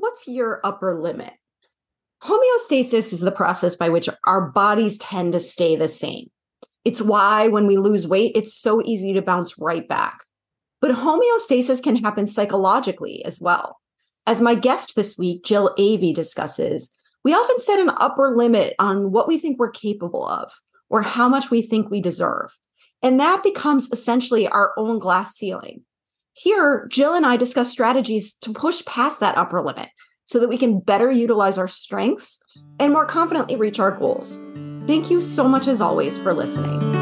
what's your upper limit? Homeostasis is the process by which our bodies tend to stay the same. It's why when we lose weight, it's so easy to bounce right back. But homeostasis can happen psychologically as well. As my guest this week, Jill Avey, discusses, we often set an upper limit on what we think we're capable of or how much we think we deserve. And that becomes essentially our own glass ceiling. Here, Jill and I discuss strategies to push past that upper limit so that we can better utilize our strengths and more confidently reach our goals. Thank you so much, as always, for listening.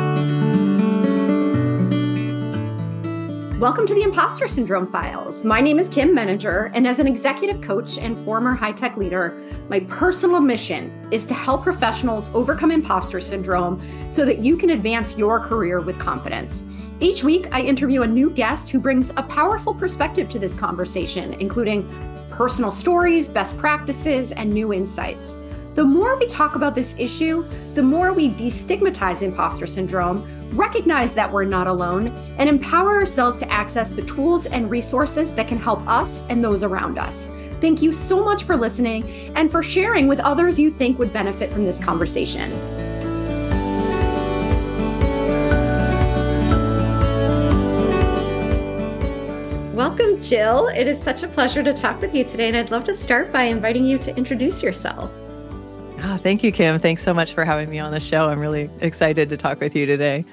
Welcome to the Imposter Syndrome Files. My name is Kim Meninger, and as an executive coach and former high tech leader, my personal mission is to help professionals overcome imposter syndrome so that you can advance your career with confidence. Each week, I interview a new guest who brings a powerful perspective to this conversation, including personal stories, best practices, and new insights. The more we talk about this issue, the more we destigmatize imposter syndrome, recognize that we're not alone, and empower ourselves to access the tools and resources that can help us and those around us. Thank you so much for listening and for sharing with others you think would benefit from this conversation. Welcome, Jill. It is such a pleasure to talk with you today, and I'd love to start by inviting you to introduce yourself. Oh, thank you, Kim. Thanks so much for having me on the show. I'm really excited to talk with you today.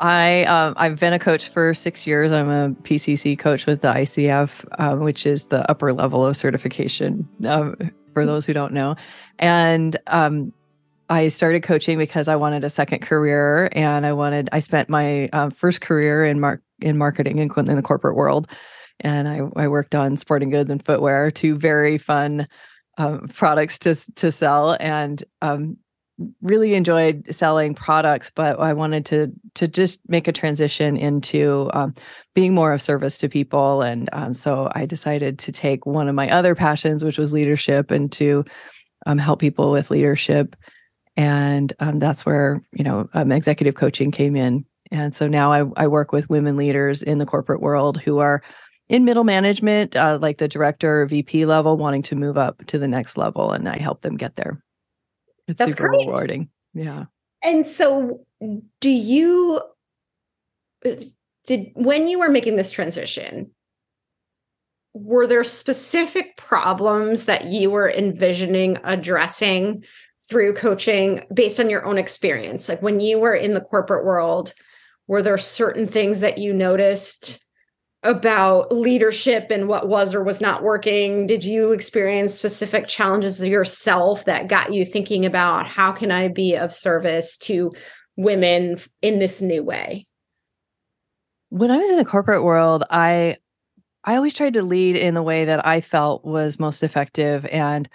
I um, I've been a coach for six years. I'm a PCC coach with the ICF, um, which is the upper level of certification um, for those who don't know. And um, I started coaching because I wanted a second career, and I wanted. I spent my uh, first career in mark in marketing in, in the corporate world. And I, I worked on sporting goods and footwear, two very fun um, products to to sell, and um, really enjoyed selling products. But I wanted to to just make a transition into um, being more of service to people, and um, so I decided to take one of my other passions, which was leadership, and to um, help people with leadership. And um, that's where you know executive coaching came in and so now I, I work with women leaders in the corporate world who are in middle management, uh, like the director or VP level, wanting to move up to the next level. And I help them get there. It's That's super great. rewarding. Yeah. And so, do you, did, when you were making this transition, were there specific problems that you were envisioning addressing through coaching based on your own experience? Like when you were in the corporate world, were there certain things that you noticed about leadership and what was or was not working? Did you experience specific challenges yourself that got you thinking about how can I be of service to women in this new way? When I was in the corporate world, I I always tried to lead in the way that I felt was most effective and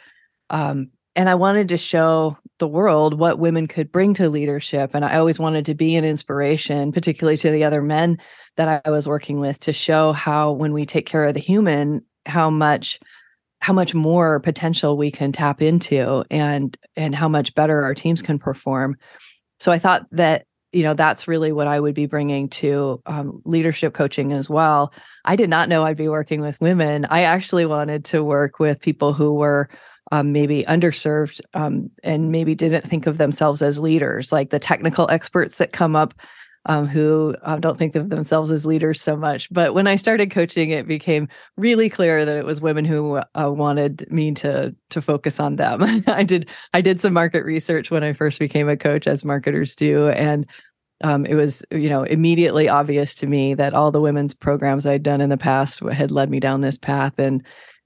um and I wanted to show the world what women could bring to leadership. And I always wanted to be an inspiration, particularly to the other men that I was working with, to show how when we take care of the human, how much how much more potential we can tap into and and how much better our teams can perform so i thought that you know that's really what i would be bringing to um, leadership coaching as well i did not know i'd be working with women i actually wanted to work with people who were um, maybe underserved um, and maybe didn't think of themselves as leaders, like the technical experts that come up um, who uh, don't think of themselves as leaders so much. But when I started coaching, it became really clear that it was women who uh, wanted me to to focus on them. I did I did some market research when I first became a coach, as marketers do, and um, it was you know immediately obvious to me that all the women's programs I'd done in the past had led me down this path, and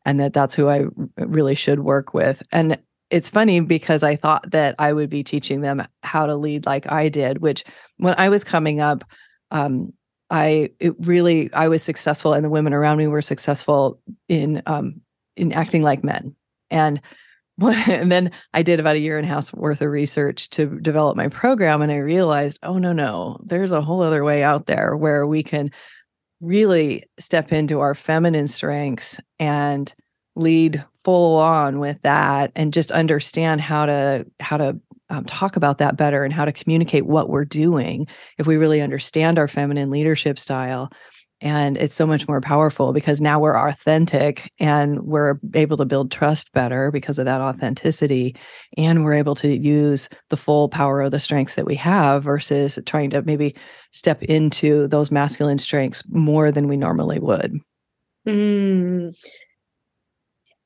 and that that's who I really should work with. And it's funny because I thought that I would be teaching them how to lead like I did, which when I was coming up, um, I it really I was successful, and the women around me were successful in um, in acting like men. And and then I did about a year and a half worth of research to develop my program, and I realized, oh no, no, there's a whole other way out there where we can really step into our feminine strengths and lead full on with that and just understand how to how to um, talk about that better and how to communicate what we're doing. If we really understand our feminine leadership style and it's so much more powerful because now we're authentic and we're able to build trust better because of that authenticity and we're able to use the full power of the strengths that we have versus trying to maybe step into those masculine strengths more than we normally would mm.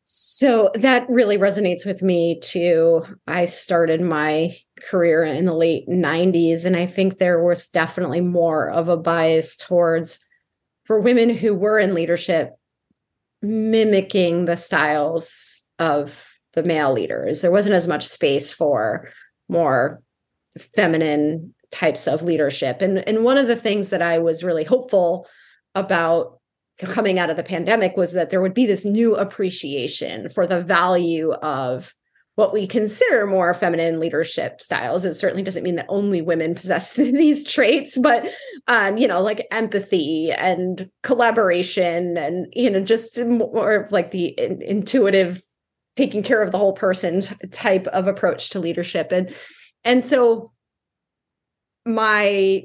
So that really resonates with me too. I started my career in the late 90s, and I think there was definitely more of a bias towards for women who were in leadership mimicking the styles of the male leaders. There wasn't as much space for more feminine types of leadership. And, and one of the things that I was really hopeful about coming out of the pandemic was that there would be this new appreciation for the value of what we consider more feminine leadership styles. It certainly doesn't mean that only women possess these traits, but um, you know, like empathy and collaboration, and you know, just more of like the in- intuitive, taking care of the whole person type of approach to leadership, and and so my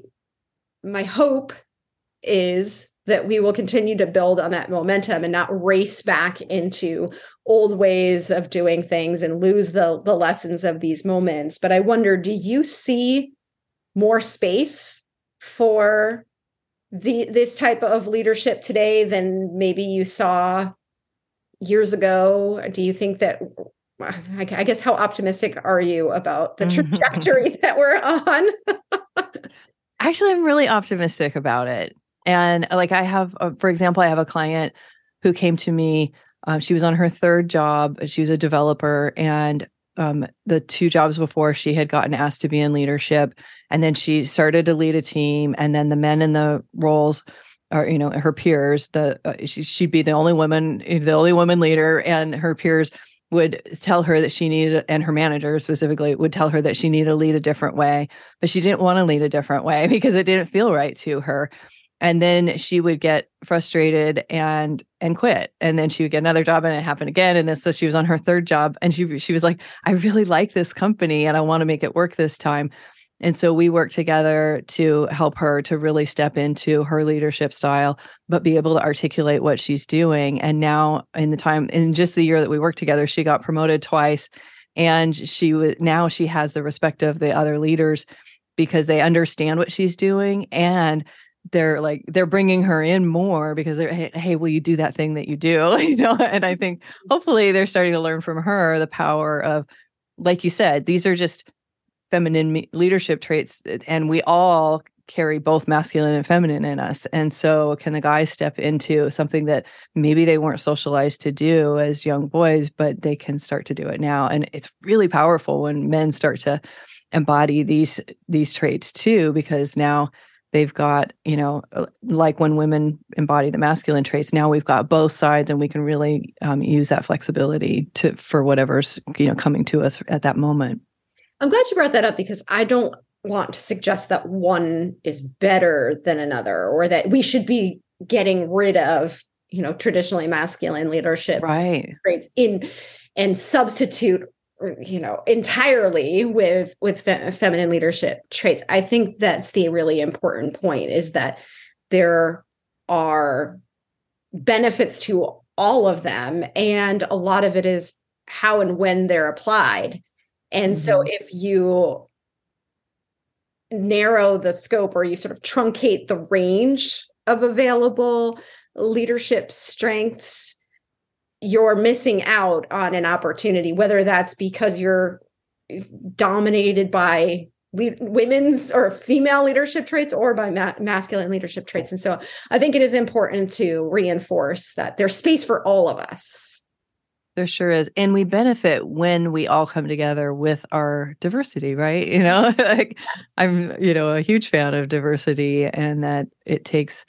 my hope is that we will continue to build on that momentum and not race back into old ways of doing things and lose the the lessons of these moments. But i wonder do you see more space for the this type of leadership today than maybe you saw years ago? Do you think that i guess how optimistic are you about the mm-hmm. trajectory that we're on? Actually i'm really optimistic about it and like I have, uh, for example, I have a client who came to me. Um, she was on her third job. She was a developer, and um, the two jobs before she had gotten asked to be in leadership, and then she started to lead a team. And then the men in the roles, or you know, her peers, the uh, she, she'd be the only woman, the only woman leader, and her peers would tell her that she needed and her manager specifically would tell her that she needed to lead a different way but she didn't want to lead a different way because it didn't feel right to her and then she would get frustrated and and quit. And then she would get another job and it happened again. And then so she was on her third job and she she was like I really like this company and I want to make it work this time. And so we worked together to help her to really step into her leadership style but be able to articulate what she's doing. And now in the time in just the year that we worked together she got promoted twice and she would now she has the respect of the other leaders because they understand what she's doing and they're like they're bringing her in more because they're hey, hey, will you do that thing that you do? You know and i think hopefully they're starting to learn from her the power of like you said these are just feminine leadership traits eh, and we all carry both masculine and feminine in us and so can the guys step into something that maybe they weren't socialized to do as young boys but they can start to do it now and it's really powerful when men start to embody these these traits too because now they've got you know uh, like when women embody the masculine traits now we've got both sides and we can really um, use that flexibility to for whatever's you know coming to us at that moment. I'm glad you brought that up because i don't want to suggest that one is better than another or that we should be getting rid of you know traditionally masculine leadership right. traits in and substitute you know entirely with with fe- feminine leadership traits i think that's the really important point is that there are benefits to all of them and a lot of it is how and when they're applied and mm-hmm. so if you narrow the scope or you sort of truncate the range of available leadership strengths you're missing out on an opportunity, whether that's because you're dominated by le- women's or female leadership traits or by ma- masculine leadership traits. And so I think it is important to reinforce that there's space for all of us. There sure is. And we benefit when we all come together with our diversity, right? You know, like I'm, you know, a huge fan of diversity and that it takes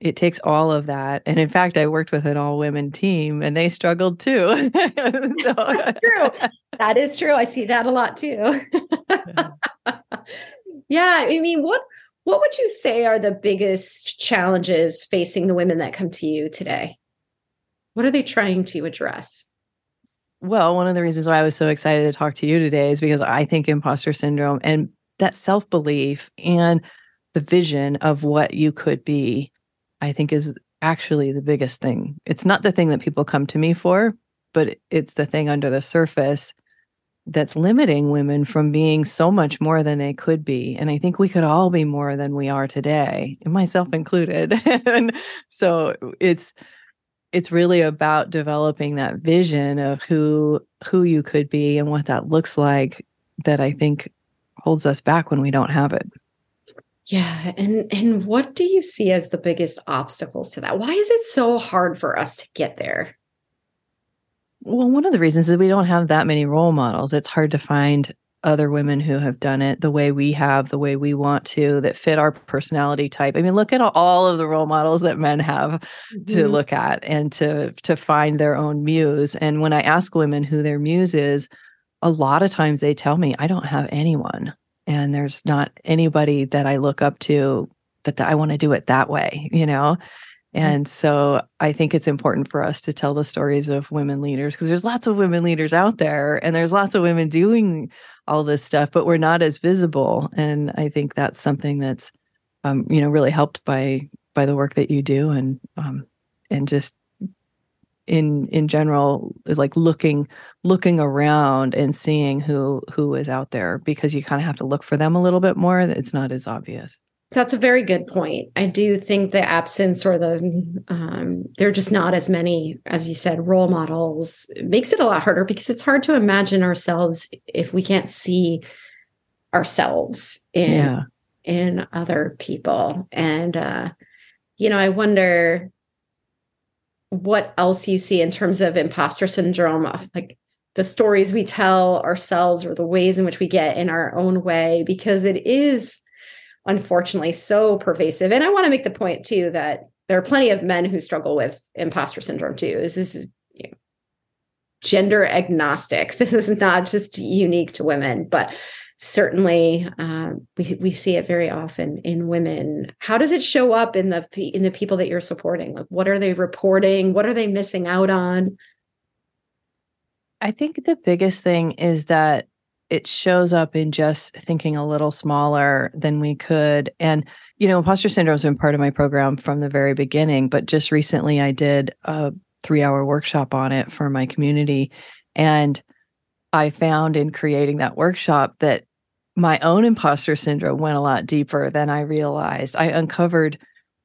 it takes all of that. And in fact, I worked with an all women team and they struggled too. so. That's true. That is true. I see that a lot too. yeah. I mean, what what would you say are the biggest challenges facing the women that come to you today? What are they trying to address? Well, one of the reasons why I was so excited to talk to you today is because I think imposter syndrome and that self belief and the vision of what you could be I think is actually the biggest thing. It's not the thing that people come to me for, but it's the thing under the surface that's limiting women from being so much more than they could be. And I think we could all be more than we are today, myself included. and so it's it's really about developing that vision of who who you could be and what that looks like that I think holds us back when we don't have it. Yeah, and and what do you see as the biggest obstacles to that? Why is it so hard for us to get there? Well, one of the reasons is we don't have that many role models. It's hard to find other women who have done it the way we have, the way we want to, that fit our personality type. I mean, look at all of the role models that men have mm-hmm. to look at and to to find their own muse. And when I ask women who their muse is, a lot of times they tell me, I don't have anyone. And there's not anybody that I look up to that, that I want to do it that way, you know? Mm-hmm. And so I think it's important for us to tell the stories of women leaders because there's lots of women leaders out there and there's lots of women doing all this stuff, but we're not as visible. And I think that's something that's, um, you know, really helped by by the work that you do and um, and just in in general like looking looking around and seeing who who is out there because you kind of have to look for them a little bit more it's not as obvious that's a very good point. I do think the absence or the um, there are just not as many, as you said, role models it makes it a lot harder because it's hard to imagine ourselves if we can't see ourselves in yeah. in other people. And uh, you know, I wonder what else you see in terms of imposter syndrome, uh, like the stories we tell ourselves or the ways in which we get in our own way, because it is unfortunately so pervasive. And I want to make the point too that there are plenty of men who struggle with imposter syndrome too. This is you know, gender agnostic. This is not just unique to women, but certainly um, we we see it very often in women. How does it show up in the in the people that you're supporting? Like, what are they reporting? What are they missing out on? I think the biggest thing is that it shows up in just thinking a little smaller than we could. And, you know, imposter syndrome has been part of my program from the very beginning, but just recently I did a three hour workshop on it for my community. And I found in creating that workshop that my own imposter syndrome went a lot deeper than I realized. I uncovered,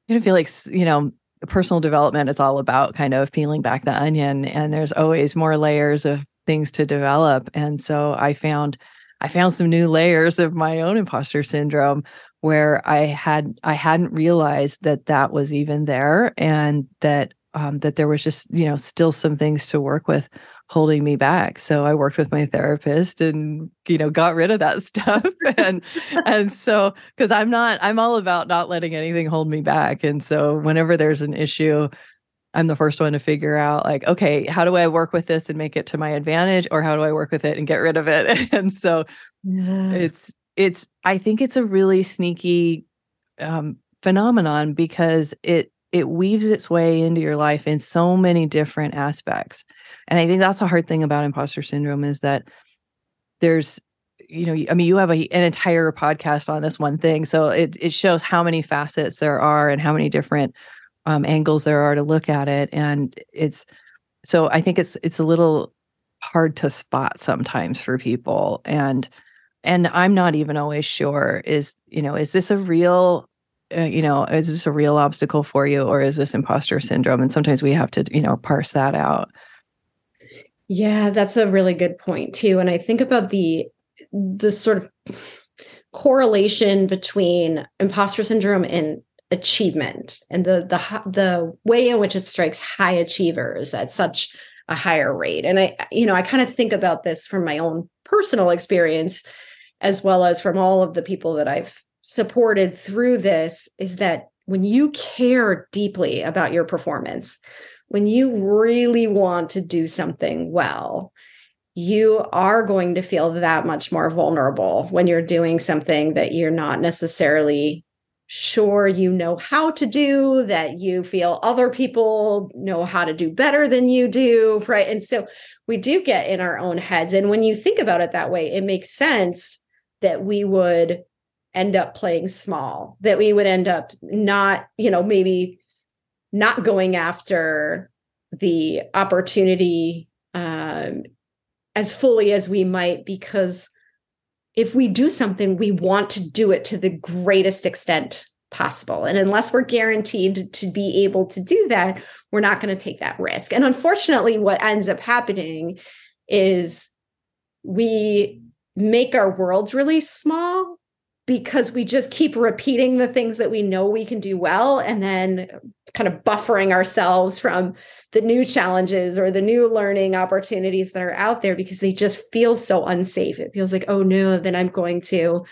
you know, feel like, you know, personal development is all about kind of peeling back the onion and there's always more layers of things to develop. And so I found I found some new layers of my own imposter syndrome where I had I hadn't realized that that was even there and that um, that there was just you know still some things to work with holding me back so i worked with my therapist and you know got rid of that stuff and and so because i'm not i'm all about not letting anything hold me back and so whenever there's an issue I'm the first one to figure out like, okay, how do I work with this and make it to my advantage or how do I work with it and get rid of it? and so yeah. it's it's I think it's a really sneaky um, phenomenon because it it weaves its way into your life in so many different aspects. And I think that's the hard thing about imposter syndrome is that there's you know, I mean, you have a, an entire podcast on this one thing, so it it shows how many facets there are and how many different um, angles there are to look at it. And it's so i think it's it's a little hard to spot sometimes for people. And and i'm not even always sure is you know is this a real uh, you know is this a real obstacle for you or is this imposter syndrome? And sometimes we have to you know parse that out. Yeah that's a really good point too. And i think about the the sort of correlation between imposter syndrome and achievement and the the the way in which it strikes high achievers at such a higher rate. And i you know i kind of think about this from my own personal experience as well as from all of the people that i've supported through this is that when you care deeply about your performance when you really want to do something well you are going to feel that much more vulnerable when you're doing something that you're not necessarily sure you know how to do, that you feel other people know how to do better than you do, right? And so we do get in our own heads. And when you think about it that way, it makes sense that we would end up playing small, that we would end up not, you know, maybe not going after the opportunity um, as fully as we might because if we do something, we want to do it to the greatest extent possible. And unless we're guaranteed to be able to do that, we're not going to take that risk. And unfortunately, what ends up happening is we make our worlds really small because we just keep repeating the things that we know we can do well and then kind of buffering ourselves from the new challenges or the new learning opportunities that are out there because they just feel so unsafe. It feels like oh no then i'm going to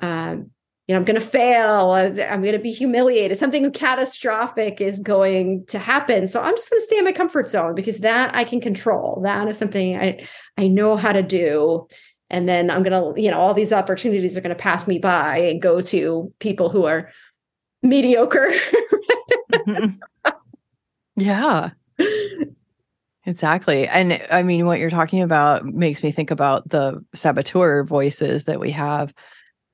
um, you know i'm going to fail. I'm going to be humiliated. Something catastrophic is going to happen. So i'm just going to stay in my comfort zone because that i can control. That is something i i know how to do and then i'm going to you know all these opportunities are going to pass me by and go to people who are mediocre. Mm-hmm. Yeah. Exactly. And i mean what you're talking about makes me think about the saboteur voices that we have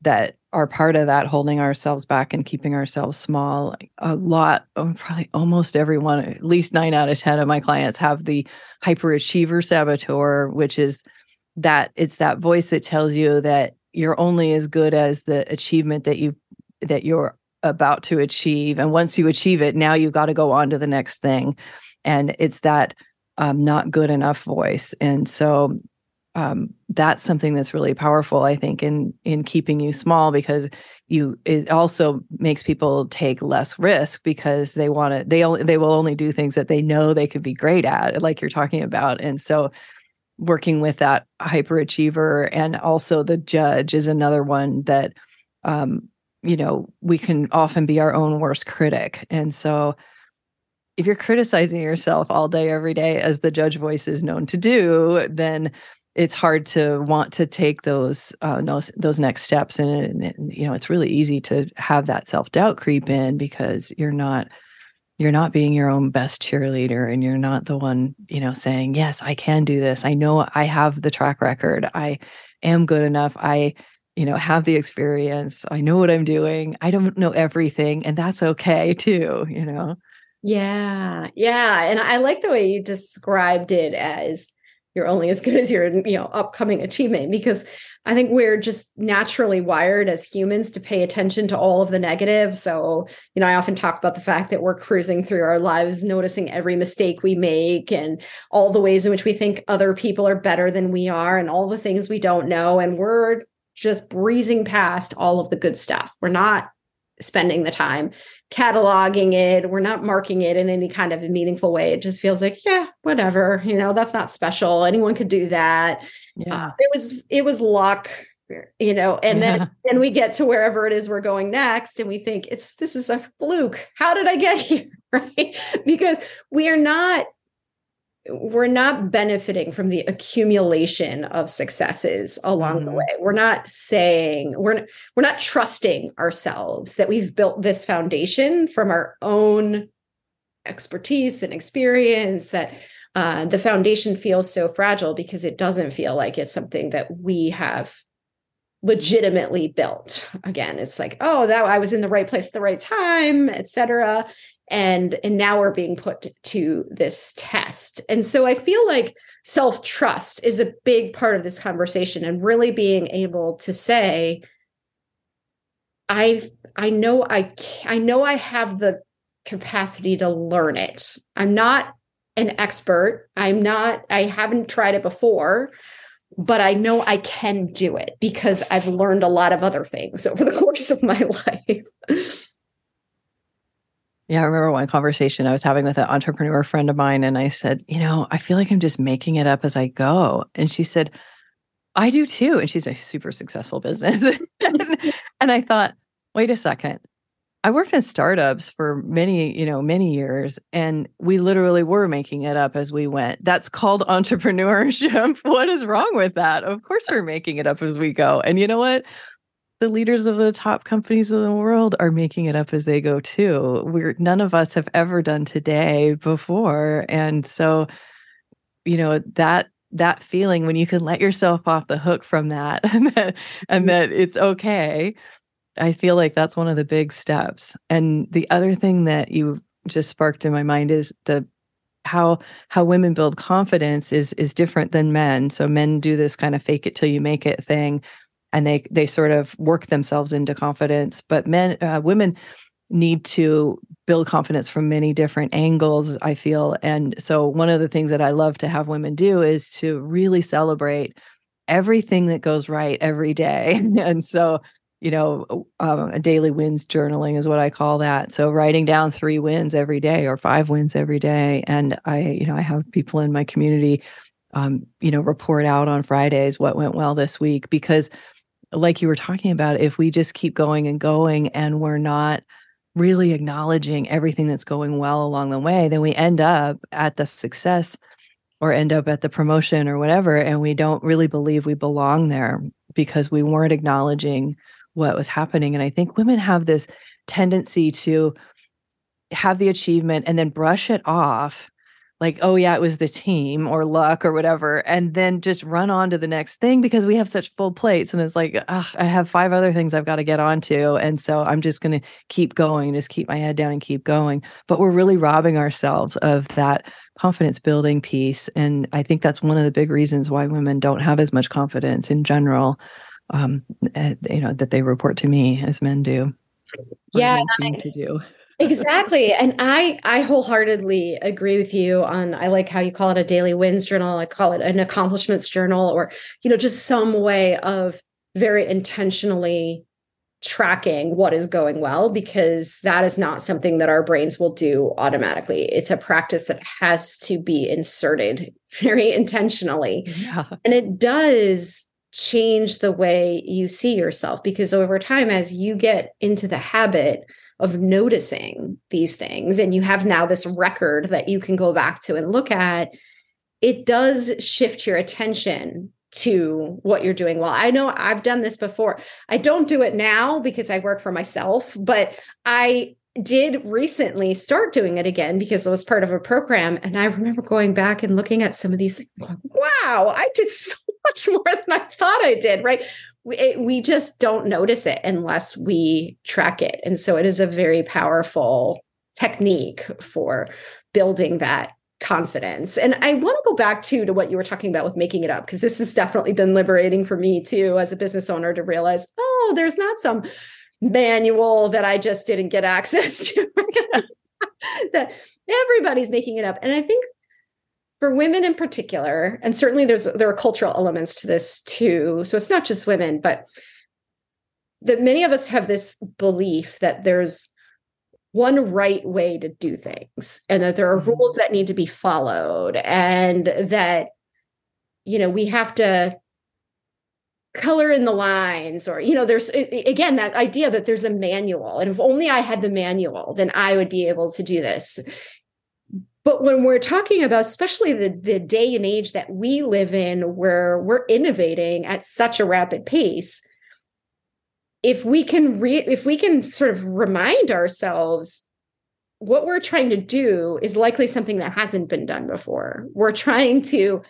that are part of that holding ourselves back and keeping ourselves small. A lot um, probably almost everyone at least 9 out of 10 of my clients have the hyperachiever saboteur which is that it's that voice that tells you that you're only as good as the achievement that you that you're about to achieve. And once you achieve it now you've got to go on to the next thing. And it's that um, not good enough voice. And so um, that's something that's really powerful i think in in keeping you small because you it also makes people take less risk because they want to they only they will only do things that they know they could be great at like you're talking about. And so working with that hyperachiever and also the judge is another one that um, you know we can often be our own worst critic. And so if you're criticizing yourself all day every day as the judge voice is known to do then it's hard to want to take those uh, those, those next steps. And, and you know it's really easy to have that self-doubt creep in because you're not you're not being your own best cheerleader and you're not the one you know saying yes i can do this. I know i have the track record. I am good enough. I you know have the experience. I know what i'm doing. I don't know everything and that's okay too you know? Yeah yeah and i like the way you described it as you're only as good as your you know upcoming achievement because I think we're just naturally wired as humans to pay attention to all of the negative. So, you know, I often talk about the fact that we're cruising through our lives, noticing every mistake we make and all the ways in which we think other people are better than we are and all the things we don't know. And we're just breezing past all of the good stuff. We're not spending the time cataloging it. We're not marking it in any kind of a meaningful way. It just feels like, yeah, whatever. You know, that's not special. Anyone could do that. Yeah. Uh, it was it was luck, you know, and yeah. then then we get to wherever it is we're going next and we think it's this is a fluke. How did I get here? Right? because we are not we're not benefiting from the accumulation of successes along mm-hmm. the way. We're not saying we're we're not trusting ourselves that we've built this foundation from our own expertise and experience that uh, the foundation feels so fragile because it doesn't feel like it's something that we have legitimately built. Again it's like oh that i was in the right place at the right time etc and and now we're being put to this test. And so i feel like self trust is a big part of this conversation and really being able to say i i know i i know i have the capacity to learn it. I'm not an expert. I'm not i haven't tried it before but i know i can do it because i've learned a lot of other things over the course of my life yeah, I remember one conversation I was having with an entrepreneur friend of mine, and I said, You know, I feel like I'm just making it up as I go. And she said, I do too. And she's a super successful business. and, I thought, wait a second. I worked in startups for many, you know, many years, and we literally were making it up as we went. That's called entrepreneurship. what is wrong with that? Of course, we're making it up as we go. And you know what? The leaders of the top companies in the world are making it up as they go too. We're none of us have ever done today before. And so, you know, that that feeling when you can let yourself off the hook from that and that and mm-hmm. that it's okay. I feel like that's one of the big steps. And the other thing that you just sparked in my mind is the how how women build confidence is is different than men. So men do this kind of fake it till you make it thing, and they they sort of work themselves into confidence. But men, uh, women need to build confidence from many different angles. I feel, and so one of the things that I love to have women do is to really celebrate everything that goes right every day. and so you know, um, a daily wins journaling is what I call that. So writing down three wins every day or five wins every day. And I, you know, I have people in my community, um, you know, report out on Fridays what went well this week because, like you were talking about, if we just keep going and going and we're not really acknowledging everything that's going well along the way, then we end up at the success or end up at the promotion or whatever, and we don't really believe we belong there because we weren't acknowledging what was happening. And I think women have this tendency to have the achievement and then brush it off like oh yeah it was the team or luck or whatever and then just run on to the next thing because we have such full plates and it's like i have five other things i've got to get onto and so i'm just going to keep going just keep my head down and keep going but we're really robbing ourselves of that confidence building piece and i think that's one of the big reasons why women don't have as much confidence in general um, uh, you know, that they report to me as men do. Yeah, seem to do. Exactly and i i wholeheartedly agree with you on i like how you call it a daily wins journal i call it an accomplishments journal or you know just some way of very intentionally tracking what is going well because that is not something that our brains will do automatically it's a practice that has to be inserted very intentionally yeah. and it does change the way you see yourself because over time as you get into the habit of noticing these things and you have now this record that you can go back to and look at it does shift your attention to what you're doing well. I know I've done this before. I don't do it now because I work for myself, but I did recently start doing it again because it was part of a program. And I remember going back and looking at some of these. Wow, I did so much more than I thought I did, right? We, it, we just don't notice it unless we track it. And so it is a very powerful technique for building that confidence. And I want to go back to to what you were talking about with making it up because this has definitely been liberating for me too as a business owner to realize, oh, there's not some manual that I just didn't get access to. that everybody's making it up. And I think for women in particular, and certainly there's there are cultural elements to this too. So it's not just women, but that many of us have this belief that there's one right way to do things and that there are mm-hmm. rules that need to be followed and that you know we have to color in the lines or you know there's again that idea that there's a manual and if only i had the manual then i would be able to do this but when we're talking about especially the, the day and age that we live in where we're innovating at such a rapid pace if we can re- if we can sort of remind ourselves what we're trying to do is likely something that hasn't been done before. We're trying to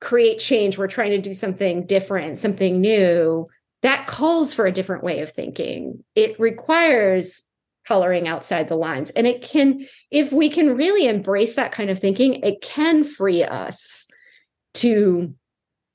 create change, we're trying to do something different, something new, that calls for a different way of thinking. It requires coloring outside the lines. And it can, if we can really embrace that kind of thinking, it can free us to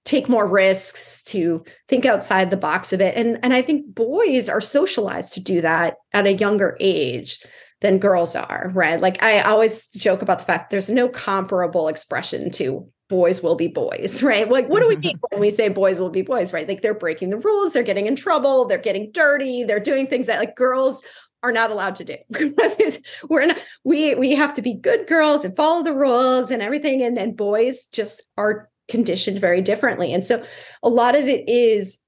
take more risks to think outside the box of it and and i think boys are socialized to do that at a younger age than girls are right like i always joke about the fact there's no comparable expression to boys will be boys, right? Like, what do we mean when we say boys will be boys, right? Like, they're breaking the rules, they're getting in trouble, they're getting dirty, they're doing things that like girls are not allowed to do. We're not, we we have to be good girls and follow the rules and everything, and then boys just are conditioned very differently, and so a lot of it is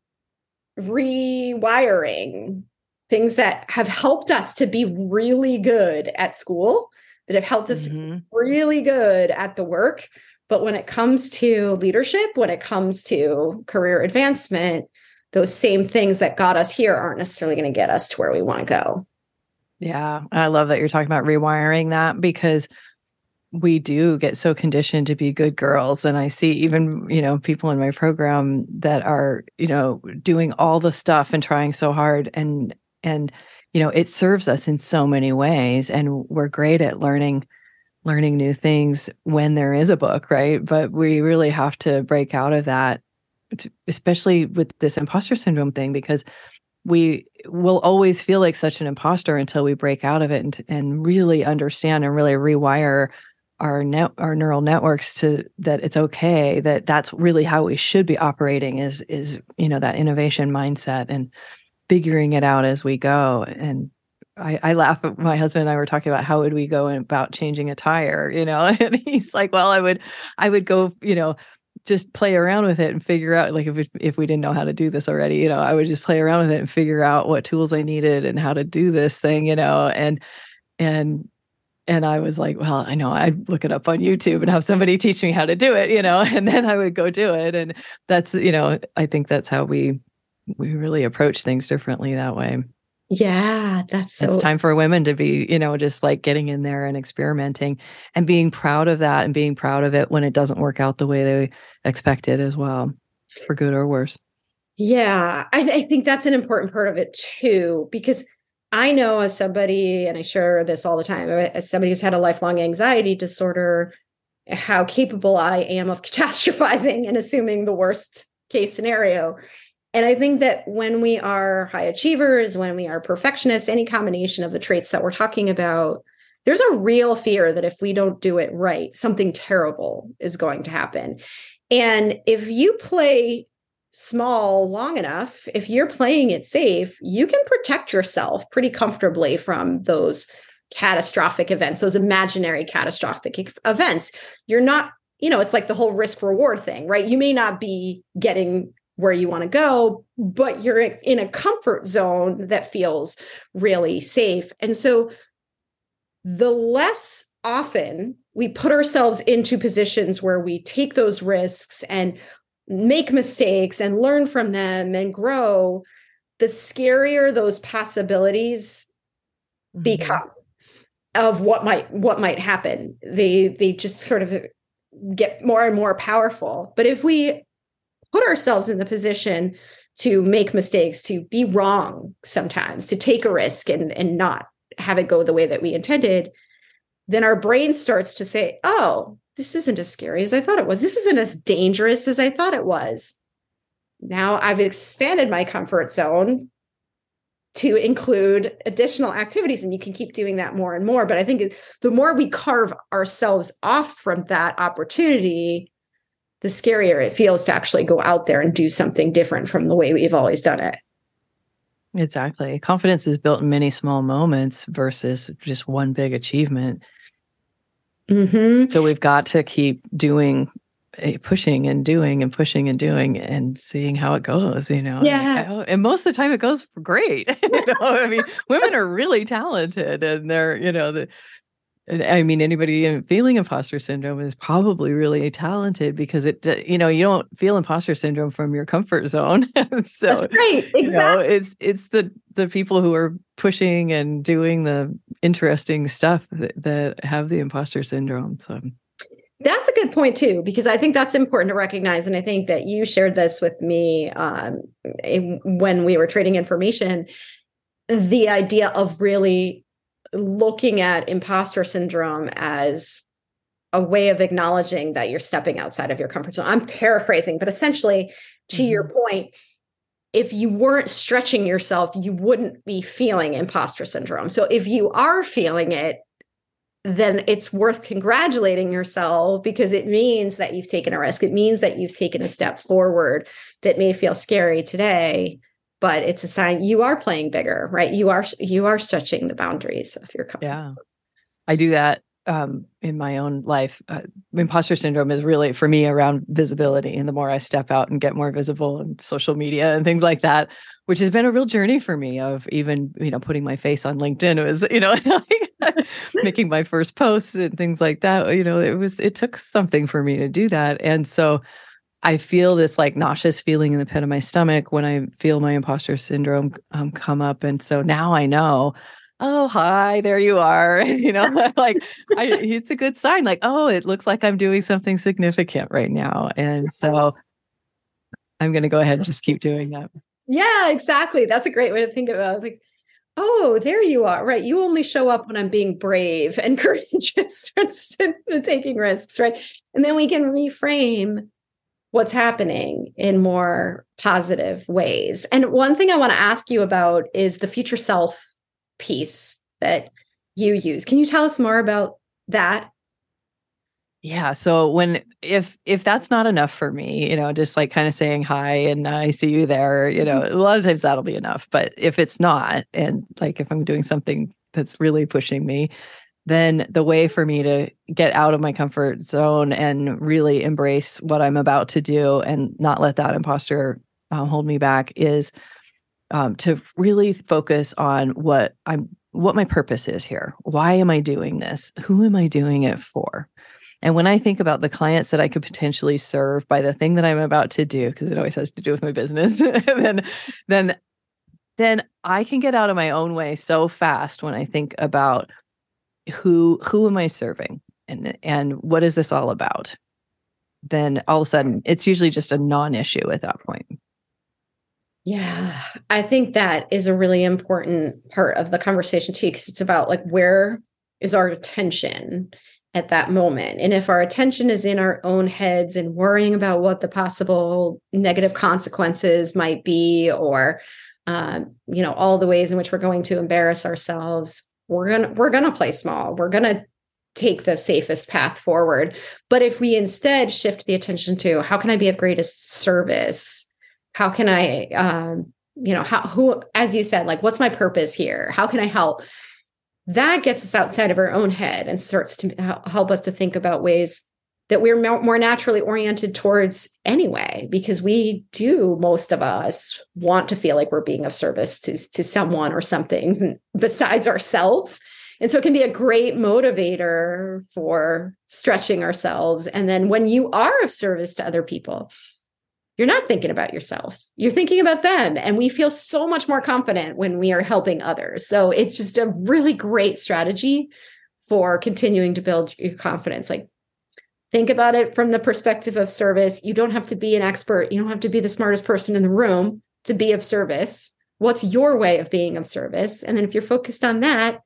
rewiring things that have helped us to be really good at school that have helped us mm-hmm. to be really good at the work but when it comes to leadership, when it comes to career advancement, those same things that got us here aren't necessarily going to get us to where we want to go. Yeah. I love that you're talking about rewiring that because we do get so conditioned to be good girls. And I see even, you know, people in my program that are, you know, doing all the stuff and trying so hard and, and, you know it serves us in so many ways and we're great at learning learning new things when there is a book right but we really have to break out of that especially with this imposter syndrome thing because we will always feel like such an imposter until we break out of it and, and really understand and really rewire our net our neural networks to that it's okay that that's really how we should be operating is is you know that innovation mindset and figuring it out as we go. And I, I laugh my husband and I were talking about how would we go about changing a tire, you know, and he's like, well, I would, I would go, you know, just play around with it and figure out like if if we didn't know how to do this already, you know, I would just play around with it and figure out what tools I needed and how to do this thing, you know, and and and I was like, well, I know I'd look it up on YouTube and have somebody teach me how to do it, you know, and then I would go do it. And that's, you know, I think that's how we we really approach things differently that way. Yeah, that's so. It's time for women to be, you know, just like getting in there and experimenting and being proud of that and being proud of it when it doesn't work out the way they expected as well, for good or worse. Yeah, I, I think that's an important part of it too, because I know as somebody, and I share this all the time, uh, as somebody who's had a lifelong anxiety disorder, how capable I am of catastrophizing and assuming the worst case scenario. And I think that when we are high achievers, when we are perfectionists, any combination of the traits that we're talking about, there's a real fear that if we don't do it right, something terrible is going to happen. And if you play small long enough, if you're playing it safe, you can protect yourself pretty comfortably from those catastrophic events, those imaginary catastrophic events. You're not, you know, it's like the whole risk reward thing, right? You may not be getting where you want to go, but you're in a comfort zone that feels really safe. And so the less often we put ourselves into positions where we take those risks and make mistakes and learn from them and grow, the scarier those possibilities mm-hmm. become of what might what might happen. They they just sort of get more and more powerful. But if we put ourselves in the position to make mistakes, to be wrong sometimes, to take a risk and, and not have it go the way that we intended, then our brain starts to say, oh, this isn't as scary as I thought it was. This isn't as dangerous as I thought it was. Now I've expanded my comfort zone to include additional activities, and you can keep doing that more and more. But I think the more we carve ourselves off from that opportunity, the scarier it feels to actually go out there and do something different from the way we've always done it. Exactly. Confidence is built in many small moments versus just one big achievement. Mm-hmm. So we've got to keep doing, eh, pushing and doing and pushing and doing and seeing how it goes, you know? Yeah. And most of the time it goes great. you know, I mean, women are really talented and they're, you know, the, I mean, anybody feeling imposter syndrome is probably really talented because it, you know, you don't feel imposter syndrome from your comfort zone. so, That's right, exactly. You know, it's it's the the people who are pushing and doing the interesting stuff that, that have the imposter syndrome. So, that's a good point too, because I think that's important to recognize, and I think that you shared this with me um, when we were trading information. The idea of really looking at imposter syndrome as a way of acknowledging that you're stepping outside of your comfort zone. I'm paraphrasing, but essentially, to mm-hmm. your point, if you weren't stretching yourself, you wouldn't be feeling imposter syndrome. So if you are feeling it, then it's worth congratulating yourself because it means that you've taken a risk. It means that you've taken a step forward that may feel scary today, but it's a sign you are playing bigger, right? You are you are stretching the boundaries of your comfort. Yeah, I do that um, in my own life. Uh, imposter syndrome is really for me around visibility, and the more I step out and get more visible in social media and things like that, which has been a real journey for me. Of even you know putting my face on LinkedIn, it was you know making my first posts and things like that. You know, it was it took something for me to do that, and so I feel this like nauseous feeling in the pit of my stomach when I feel my imposter syndrome um, come up. And so now I know, oh, hi, there you are. you know, like I, it's a good sign. Like, oh, it looks like I'm doing something significant right now. And so I'm going to go ahead and just keep doing that. Yeah, exactly. That's a great way to think about it. Like, oh, there you are. Right. You only show up when I'm being brave and courageous and taking risks. Right. And then we can reframe what's happening in more positive ways. And one thing I want to ask you about is the future self piece that you use. Can you tell us more about that? Yeah. So when if if that's not enough for me, you know, just like kind of saying hi and I see you there, you know, mm-hmm. a lot of times that'll be enough. But if it's not, and like if I'm doing something that's really pushing me, then the way for me to get out of my comfort zone and really embrace what I'm about to do and not let that imposter uh, hold me back is um, to really focus on what I'm what my purpose is here. Why am I doing this? Who am I doing it for? And when I think about the clients that I could potentially serve by the thing that I'm about to do, because it always has to do with my business, then then then I can get out of my own way so fast when I think about who who am I serving and and what is this all about? Then all of a sudden it's usually just a non-issue at that point. Yeah, I think that is a really important part of the conversation too, because it's about like where is our attention at that moment. And if our attention is in our own heads and worrying about what the possible negative consequences might be, or um, you know, all the ways in which we're going to embarrass ourselves, we're gonna we're gonna play small. We're gonna take the safest path forward. But if we instead shift the attention to how can I be of greatest service? How can I um, you know, how who as you said, like what's my purpose here? How can I help? that gets us outside of our own head and starts to help us to think about ways that we're more naturally oriented towards anyway because we do most of us want to feel like we're being of service to, to someone or something besides ourselves and so it can be a great motivator for stretching ourselves and then when you are of service to other people you're not thinking about yourself. You're thinking about them. And we feel so much more confident when we are helping others. So it's just a really great strategy for continuing to build your confidence. Like, think about it from the perspective of service. You don't have to be an expert, you don't have to be the smartest person in the room to be of service. What's your way of being of service? And then if you're focused on that,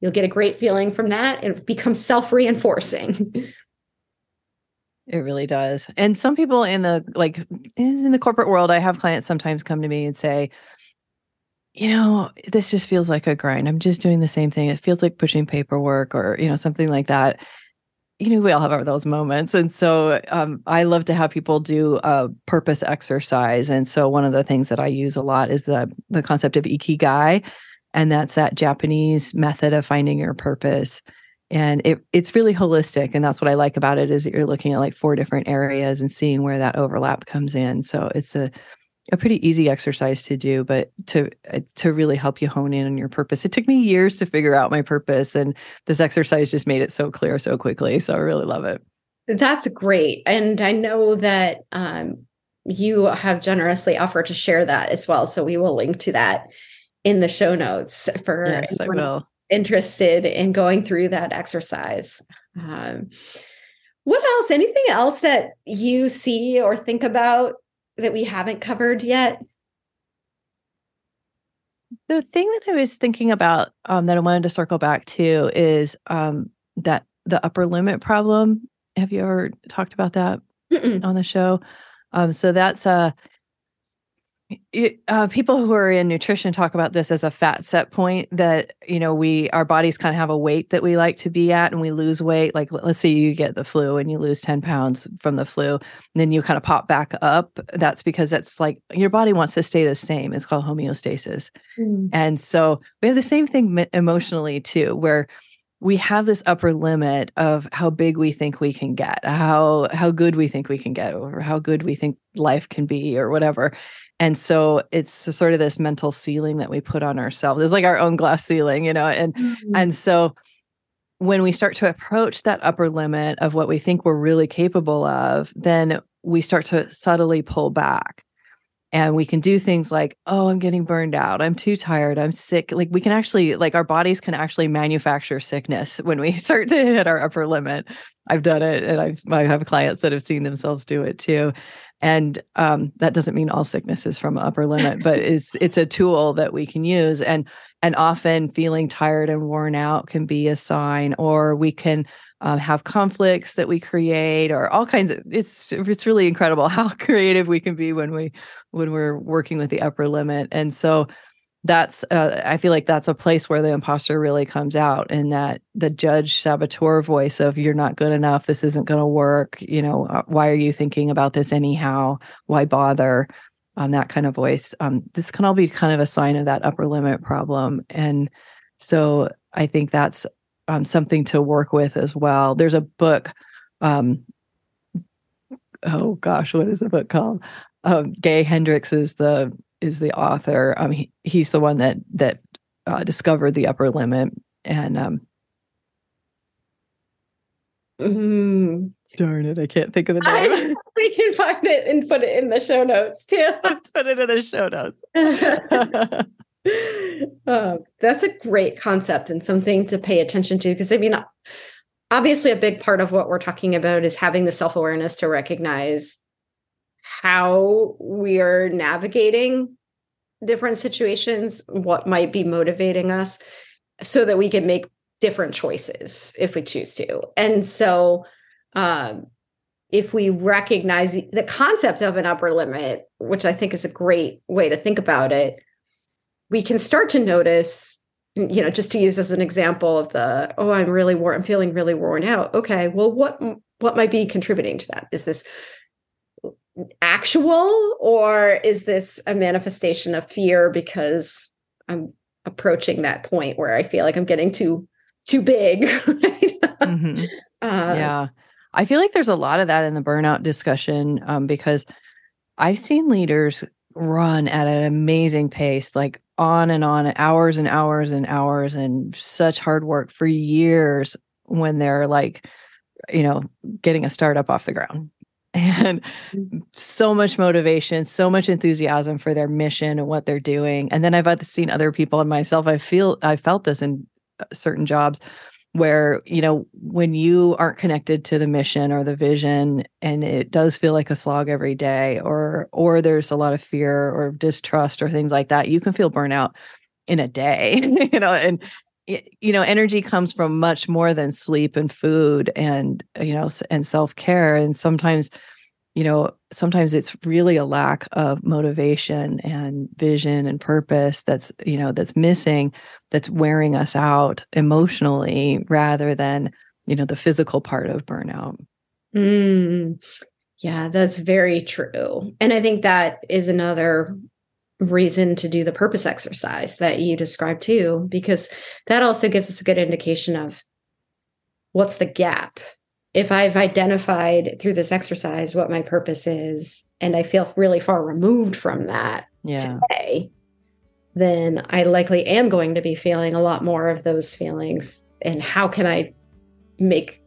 you'll get a great feeling from that. It becomes self reinforcing. It really does. And some people in the like in the corporate world, I have clients sometimes come to me and say, you know, this just feels like a grind. I'm just doing the same thing. It feels like pushing paperwork or, you know, something like that. You know, we all have those moments. And so um, I love to have people do a purpose exercise. And so one of the things that I use a lot is the the concept of ikigai. And that's that Japanese method of finding your purpose and it it's really holistic and that's what i like about it is that you're looking at like four different areas and seeing where that overlap comes in so it's a a pretty easy exercise to do but to uh, to really help you hone in on your purpose it took me years to figure out my purpose and this exercise just made it so clear so quickly so i really love it that's great and i know that um, you have generously offered to share that as well so we will link to that in the show notes for yes, will interested in going through that exercise. Um, what else? Anything else that you see or think about that we haven't covered yet? The thing that I was thinking about um, that I wanted to circle back to is um, that the upper limit problem. Have you ever talked about that Mm-mm. on the show? Um, so that's a it, uh, people who are in nutrition talk about this as a fat set point that you know we our bodies kind of have a weight that we like to be at and we lose weight. Like let's say you get the flu and you lose 10 pounds from the flu and then you kind of pop back up. That's because it's like your body wants to stay the same. It's called homeostasis. Mm. and so we have the same thing emotionally too where we have this upper limit of how big we think we can get how how good we think we can get or how good we think life can be or whatever and so it's sort of this mental ceiling that we put on ourselves. It's like our own glass ceiling you know and mm-hmm. and so when we start to approach that upper limit of what we think we're really capable of then we start to subtly pull back. And we can do things like oh i'm getting burned out. I'm too tired. I'm sick. Like we can actually like our bodies can actually manufacture sickness when we start to hit our upper limit. I've done it, and I've I have clients that have seen themselves do it too. And um, that doesn't mean all sickness is from upper limit, but it's it's a tool that we can use. And and often feeling tired and worn out can be a sign, or we can um, have conflicts that we create, or all kinds of. It's it's really incredible how creative we can be when we when we're working with the upper limit. And so that's uh, i feel like that's a place where the imposter really comes out and that the judge saboteur voice of you're not good enough. This isn't going to work. You know uh, why are you thinking about this anyhow? Why bother? Um, that kind of voice. Um, this can all be kind of a sign of that upper limit problem. And so i think that's um, something to work with as well. There's a book um, oh gosh what is the book called? Um, gay hendricks is the is the author. Um, he, he's the one that that uh, discovered the upper limit, and um, mm. darn it, I can't think of the name. I, we can find it and put it in the show notes too. Let's put it in the show notes. uh, that's a great concept and something to pay attention to because I mean, obviously, a big part of what we're talking about is having the self awareness to recognize how we are navigating different situations, what might be motivating us, so that we can make different choices if we choose to. And so, um, if we recognize the concept of an upper limit, which I think is a great way to think about it, we can start to notice, you know, just to use as an example of the, oh, I'm really worn, I'm feeling really worn out. Okay, well, what what might be contributing to that? Is this actual or is this a manifestation of fear because i'm approaching that point where i feel like i'm getting too too big right? mm-hmm. uh, yeah i feel like there's a lot of that in the burnout discussion um, because i've seen leaders run at an amazing pace like on and on hours and hours and hours and such hard work for years when they're like you know getting a startup off the ground and mm-hmm. so much motivation, so much enthusiasm for their mission and what they're doing. And then I've seen other people and myself. I feel I felt this in uh, certain jobs where you know when you aren't connected to the mission or the vision and it does feel like a slog every day or or there's a lot of fear or distrust or things like that you can feel burnout in a day you know and you know energy comes from much more than sleep and food and you know and self-care. And sometimes you know sometimes it's really a lack of motivation and vision and purpose that's you know that's missing that's wearing us out emotionally rather than you know the physical part of burnout. Mm, yeah that's very true. And i think that is another reason to do the purpose exercise that you described too, because that also gives us a good indication of what's the gap. If I've identified through this exercise what my purpose is, and I feel really far removed from that yeah. today, then I likely am going to be feeling a lot more of those feelings. And how can I make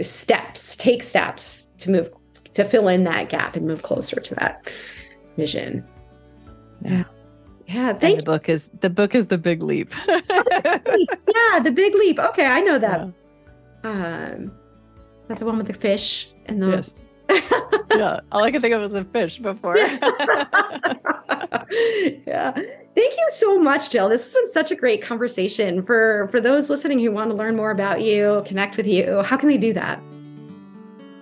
steps, take steps to move, to fill in that gap and move closer to that vision? Yeah. Yeah, thank the book is the book is the big leap. yeah, the big leap. Okay, I know that. Yeah. Um, that the one with the fish and the. Yes. yeah, all I can think of was a fish before. yeah. Thank you so much, Jill. This has been such a great conversation. For for those listening who want to learn more about you, connect with you, how can they do that?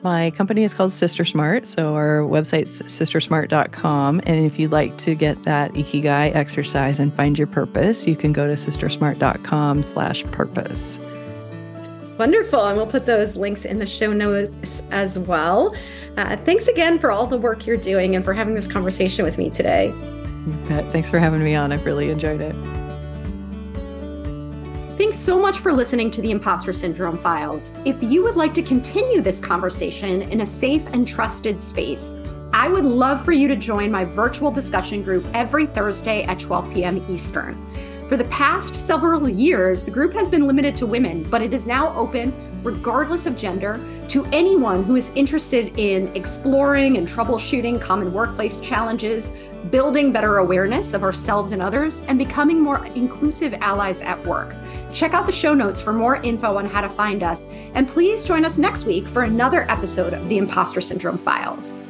My company is called Sister Smart. So our website's sistersmart.com. And if you'd like to get that Ikigai exercise and find your purpose, you can go to sistersmart.com slash purpose. Wonderful. And we'll put those links in the show notes as well. Uh, thanks again for all the work you're doing and for having this conversation with me today. Thanks for having me on. I've really enjoyed it. Thanks so much for listening to the Impostor Syndrome Files. If you would like to continue this conversation in a safe and trusted space, I would love for you to join my virtual discussion group every Thursday at 12 p.m. Eastern. For the past several years, the group has been limited to women, but it is now open, regardless of gender, to anyone who is interested in exploring and troubleshooting common workplace challenges, building better awareness of ourselves and others, and becoming more inclusive allies at work. Check out the show notes for more info on how to find us. And please join us next week for another episode of the Impostor Syndrome Files.